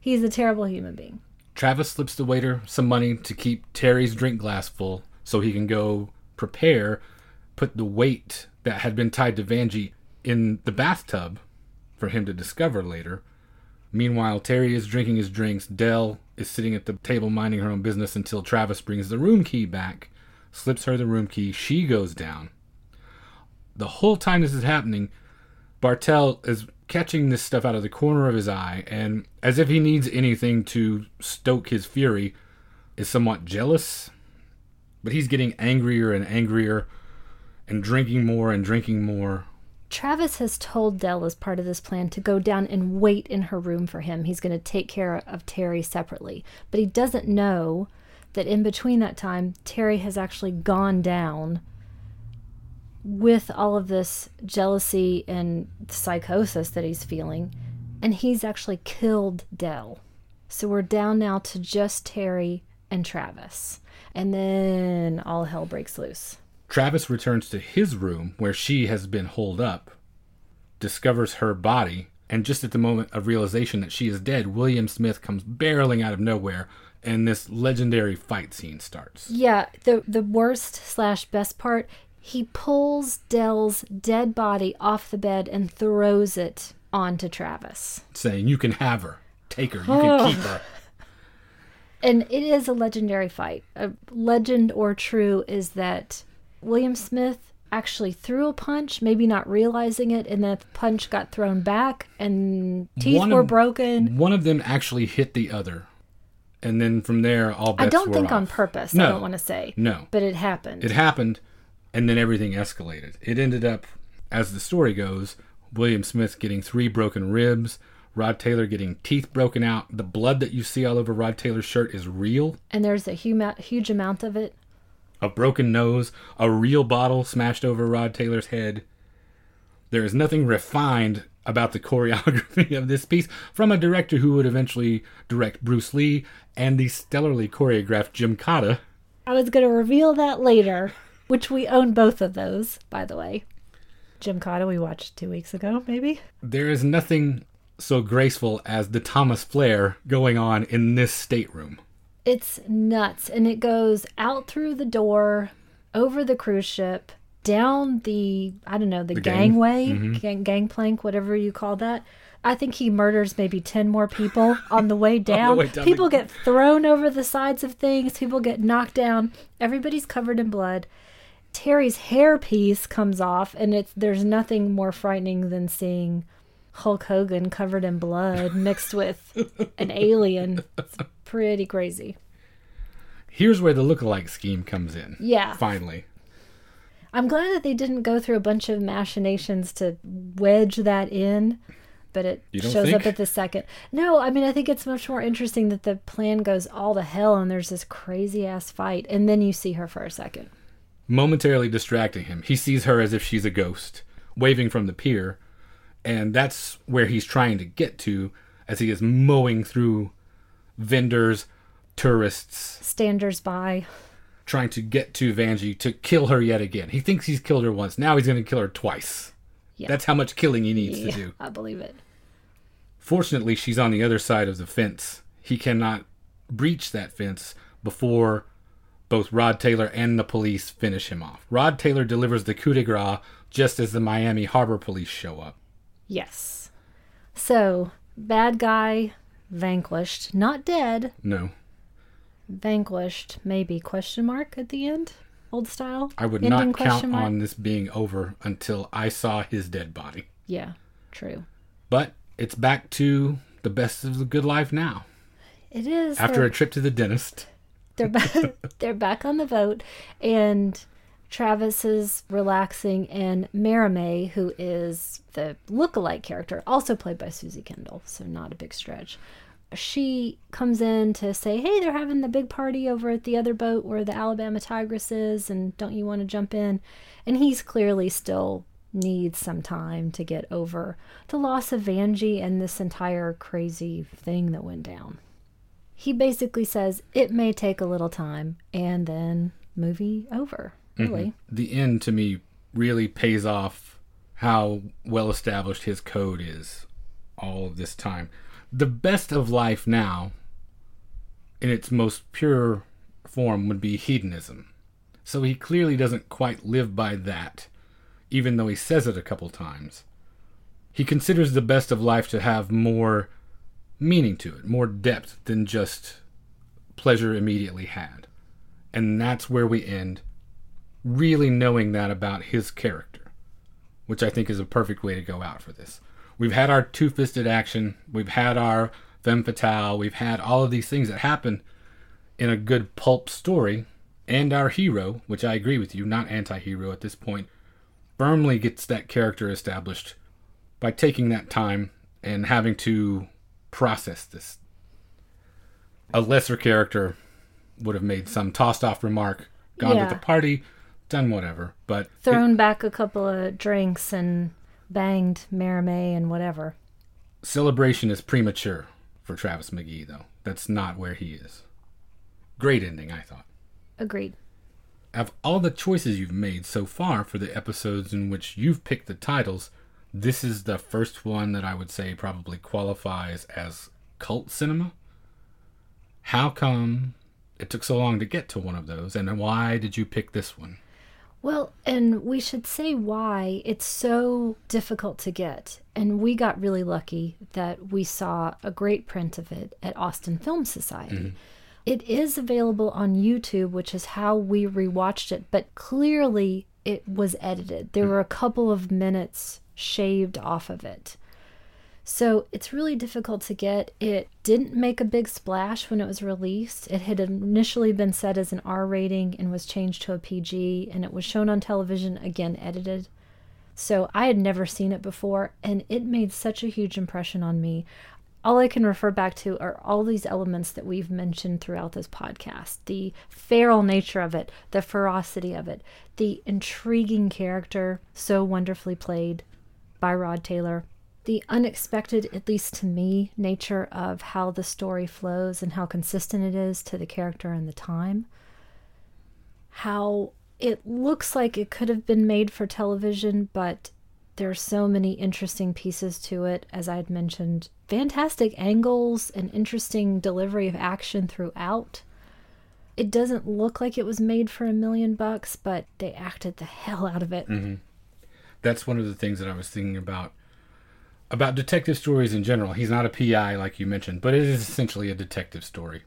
He's a terrible human being. Travis slips the waiter some money to keep Terry's drink glass full so he can go prepare, put the weight that had been tied to Vangie in the bathtub for him to discover later. Meanwhile, Terry is drinking his drinks. Dell is sitting at the table minding her own business until Travis brings the room key back, slips her the room key. She goes down. The whole time this is happening, Bartell is catching this stuff out of the corner of his eye, and as if he needs anything to stoke his fury, is somewhat jealous. But he's getting angrier and angrier, and drinking more and drinking more. Travis has told Dell as part of this plan to go down and wait in her room for him. He's going to take care of Terry separately. But he doesn't know that in between that time, Terry has actually gone down with all of this jealousy and psychosis that he's feeling, and he's actually killed Dell. So we're down now to just Terry and Travis. And then all hell breaks loose. Travis returns to his room where she has been holed up, discovers her body, and just at the moment of realization that she is dead, William Smith comes barreling out of nowhere, and this legendary fight scene starts. Yeah, the the worst slash best part, he pulls Dell's dead body off the bed and throws it onto Travis. Saying, You can have her. Take her. You can oh. keep her. And it is a legendary fight. A legend or true is that William Smith actually threw a punch, maybe not realizing it, and that punch got thrown back and teeth One were of- broken. One of them actually hit the other, and then from there, all bets I don't think on off. purpose. I don't want to say. No, But it happened. it happened, and then everything escalated. It ended up, as the story goes, William Smith getting three broken ribs, Rod Taylor getting teeth broken out. The blood that you see all over Rod Taylor's shirt is real. and there's a huge amount of it. A broken nose, a real bottle smashed over Rod Taylor's head. There is nothing refined about the *laughs* choreography of this piece from a director who would eventually direct Bruce Lee and the stellarly choreographed Gymkata. I was going to reveal that later, which we own both of those, by the way. Gymkata, we watched two weeks ago, maybe. There is nothing so graceful as the Thomas Flair going on in this stateroom. It's nuts. And it goes out through the door, over the cruise ship, down the, I don't know, the, The gang? gangway, mm-hmm. gang, gangplank, whatever you call that. I think he murders maybe 10 more people *laughs* on the way down. way down people the- get *laughs* thrown over the sides of things, people get knocked down. Everybody's covered in blood. Terry's hairpiece comes off, and it's there's nothing more frightening than seeing Hulk Hogan covered in blood mixed with *laughs* an alien. It's pretty crazy. Here's where the lookalike scheme comes in. Yeah. Finally. I'm glad that they didn't go through a bunch of machinations to wedge that in, but it shows think? up at the second. No, I mean, I think it's much more interesting that the plan goes all to hell and there's this crazy ass fight, and then you see her for a second. momentarily distracting him. He sees her as if she's a ghost, waving from the pier, and that's where he's trying to get to as he is mowing through vendors, tourists, Standers by. trying to get to Vangie to kill her yet again. He thinks he's killed her once. Now he's going to kill her twice. Yeah. That's how much killing he needs to do. I believe it. Fortunately, she's on the other side of the fence. He cannot breach that fence before both Rod Taylor and the police finish him off. Rod Taylor delivers the coup de grace just as the Miami Harbor police show up. Yes. So, bad guy vanquished, not dead, No, vanquished, maybe question mark at the end, old style. I would Ending not count mark? on this being over until I saw his dead body. Yeah, true. But it's back to the best of the good life now. It is After a trip to the dentist, they're back *laughs* they're back on the boat and Travis is relaxing and Merrimay, who is the lookalike character, also played by Suzy Kendall, so not a big stretch. She comes in to say, Hey, they're having the big party over at the other boat where the Alabama Tigress is, and don't you want to jump in? And he's clearly still needs some time to get over the loss of Vangie and this entire crazy thing that went down he basically says it may take a little time and then movie over Mm-hmm. really the end to me really pays off how well established his code is all of this time. The best of life now, in its most pure form, would be hedonism. So he clearly doesn't quite live by that, even though he says it a couple times. He considers the best of life to have more meaning to it, more depth than just pleasure immediately had. And that's where we end really knowing that about his character, which I think is a perfect way to go out for this. We've had our two fisted action, we've had our femme fatale, we've had all of these things that happen in a good pulp story, and our hero, which I agree with you, not anti hero at this point, firmly gets that character established by taking that time and having to process this. A lesser character would have made some tossed off remark, gone Yeah. with the party, done whatever. But it- thrown back a couple of drinks and banged Merrimay and whatever celebration is premature for Travis McGee, though. That's not where he is. Great ending, I thought. agreed Of all the choices you've made so far for the episodes in which you've picked the titles, this is the first one that I would say probably qualifies as cult cinema. How come it took so long to get to one of those, and why did you pick this one? Well and we should say why it's so difficult to get and we got really lucky that we saw a great print of it at austin film society mm-hmm. It is available on YouTube, which is how we rewatched it, but clearly it was edited. There mm-hmm. were a couple of minutes shaved off of it. So it's really difficult to get. It didn't make a big splash when it was released. It had initially been set as an R rating and was changed to a PG, and it was shown on television, again edited. So I had never seen it before, and it made such a huge impression on me. All I can refer back to are all these elements that we've mentioned throughout this podcast the feral nature of it, the ferocity of it, the intriguing character, so wonderfully played by Rod Taylor, the unexpected, at least to me, nature of how the story flows and how consistent it is to the character and the time. How it looks like it could have been made for television, but there are so many interesting pieces to it, as I had mentioned. Fantastic angles and interesting delivery of action throughout. It doesn't look like it was made for a million bucks, but they acted the hell out of it. Mm-hmm. That's one of the things that I was thinking about about detective stories in general. He's not a PI like you mentioned, but it is essentially a detective story.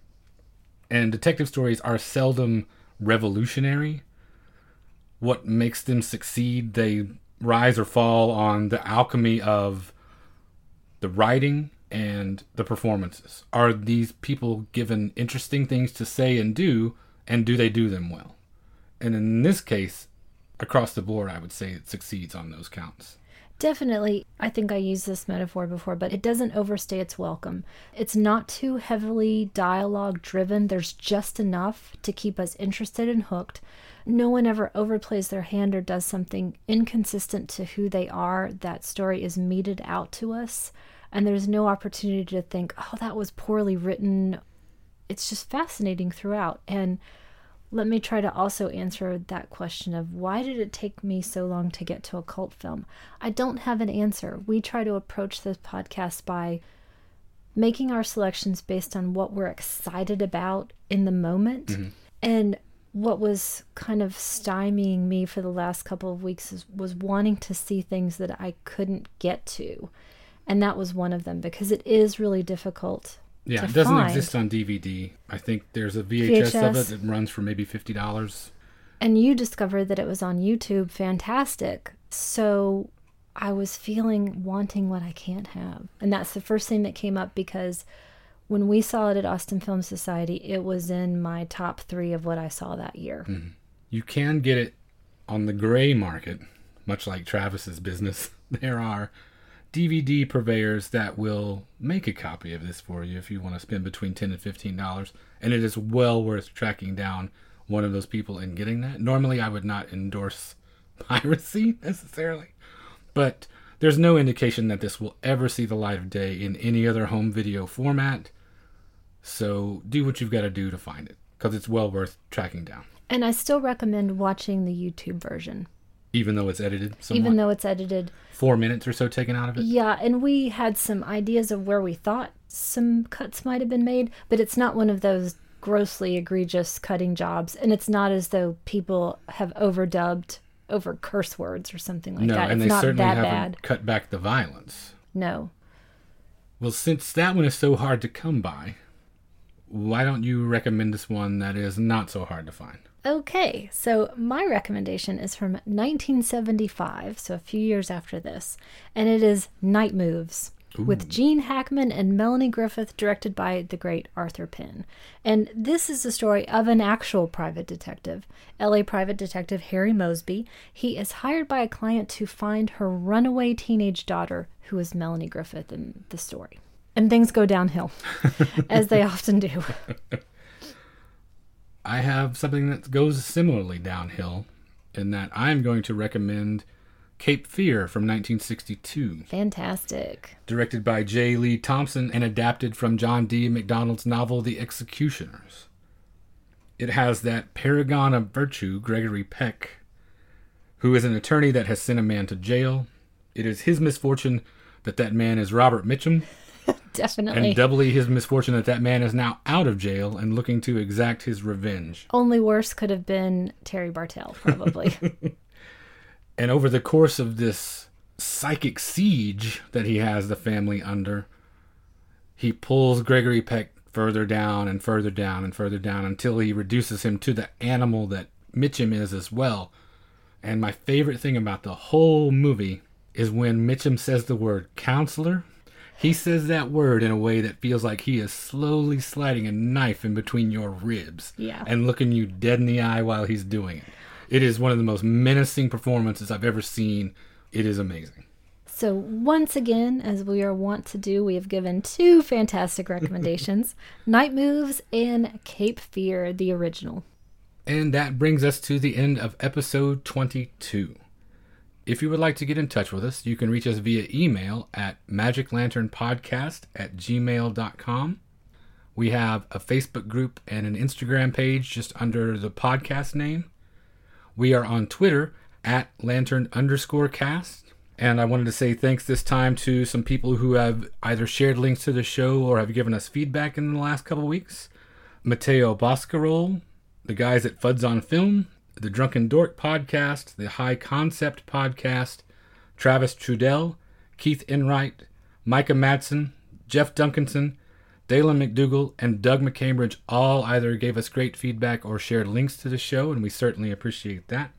And detective stories are seldom revolutionary. What makes them succeed, they rise or fall on the alchemy of the writing and the performances. Are these people given interesting things to say and do, and do they do them well? And in this case, across the board, I would say it succeeds on those counts. Definitely, I think I used this metaphor before, but it doesn't overstay its welcome. It's not too heavily dialogue driven, there's just enough to keep us interested and hooked. No one ever overplays their hand or does something inconsistent to who they are. That story is meted out to us, and there's no opportunity to think, oh, that was poorly written. It's just fascinating throughout. And let me try to also answer that question of why did it take me so long to get to a cult film? I don't have an answer. We try to approach this podcast by making our selections based on what we're excited about in the moment. Mm-hmm. And what was kind of stymieing me for the last couple of weeks is, was wanting to see things that I couldn't get to. And that was one of them because it is really difficult yeah, it doesn't find. exist on DVD. I think there's a VHS, VHS, of it that runs for maybe fifty dollars. And you discovered that it was on YouTube. Fantastic. So I was feeling wanting what I can't have, and that's the first thing that came up because when we saw it at Austin Film Society, it was in my top three of what I saw that year. Mm-hmm. You can get it on the gray market, much like Travis's business. *laughs* There are DVD purveyors that will make a copy of this for you if you want to spend between ten and fifteen dollars, and it is well worth tracking down one of those people and getting that. Normally, I would not endorse *laughs* piracy necessarily, but there's no indication that this will ever see the light of day in any other home video format. So do what you've got to do to find it because it's well worth tracking down. And I still recommend watching the YouTube version. Even though it's edited, somewhat. even though it's edited, four minutes or so taken out of it. Yeah, and we had some ideas of where we thought some cuts might have been made, but it's not one of those grossly egregious cutting jobs, and it's not as though people have overdubbed over curse words or something like no, that. and it's they certainly haven't bad. cut back the violence. No. Well, since that one is so hard to come by, why don't you recommend this one that is not so hard to find? Okay, so my recommendation is from 1975, so a few years after this, and it is Night Moves Ooh. with Gene Hackman and Melanie Griffith, directed by the great Arthur Penn. And this is the story of an actual private detective, LA private detective Harry Moseby. He is hired by a client to find her runaway teenage daughter, who is Melanie Griffith in the story. And things go downhill, *laughs* as they often do. I have something that goes similarly downhill in that I'm going to recommend Cape Fear from 1962. Fantastic. Directed by J. Lee Thompson and adapted from John D. MacDonald's novel The Executioners. It has that paragon of virtue, Gregory Peck, who is an attorney that has sent a man to jail. It is his misfortune that that man is Robert Mitchum, Definitely. And doubly his misfortune that that man is now out of jail and looking to exact his revenge. Only worse could have been Terry Bartell, probably. *laughs* *laughs* and over the course of this psychic siege that he has the family under, he pulls Gregory Peck further down and further down and further down until he reduces him to the animal that Mitchum is as well. And my favorite thing about the whole movie is when Mitchum says the word counselor. He says that word in a way that feels like he is slowly sliding a knife in between your ribs Yeah. and looking you dead in the eye while he's doing it. It is one of the most menacing performances I've ever seen. It is amazing. So, once again, as we are wont to do, we have given two fantastic recommendations *laughs* Night Moves and Cape Fear, the original. And that brings us to the end of episode 22. If you would like to get in touch with us, you can reach us via email at magiclanternpodcast at gmail.com. We have a Facebook group and an Instagram page just under the podcast name. We are on Twitter at lantern underscore cast. And I wanted to say thanks this time to some people who have either shared links to the show or have given us feedback in the last couple weeks. Mateo Boscarol, the guys at Fuds on Film, the Drunken Dork podcast, the High Concept podcast, Travis Trudell, Keith Enright, Micah Madsen, Jeff Duncanson, Dalen McDougall, and Doug McCambridge all either gave us great feedback or shared links to the show, and we certainly appreciate that.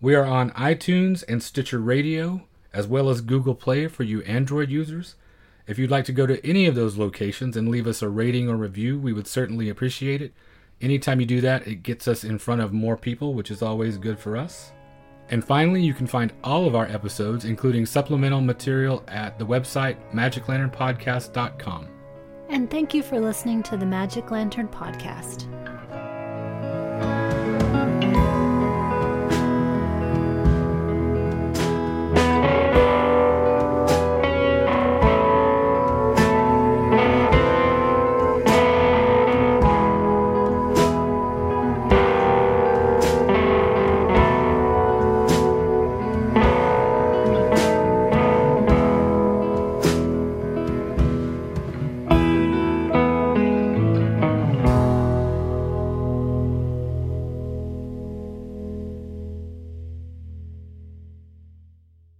We are on iTunes and Stitcher Radio, as well as Google Play for you Android users. If you'd like to go to any of those locations and leave us a rating or review, we would certainly appreciate it. Anytime you do that, it gets us in front of more people, which is always good for us. And finally, you can find all of our episodes, including supplemental material, at the website magiclanternpodcast.com. And thank you for listening to the Magic Lantern Podcast.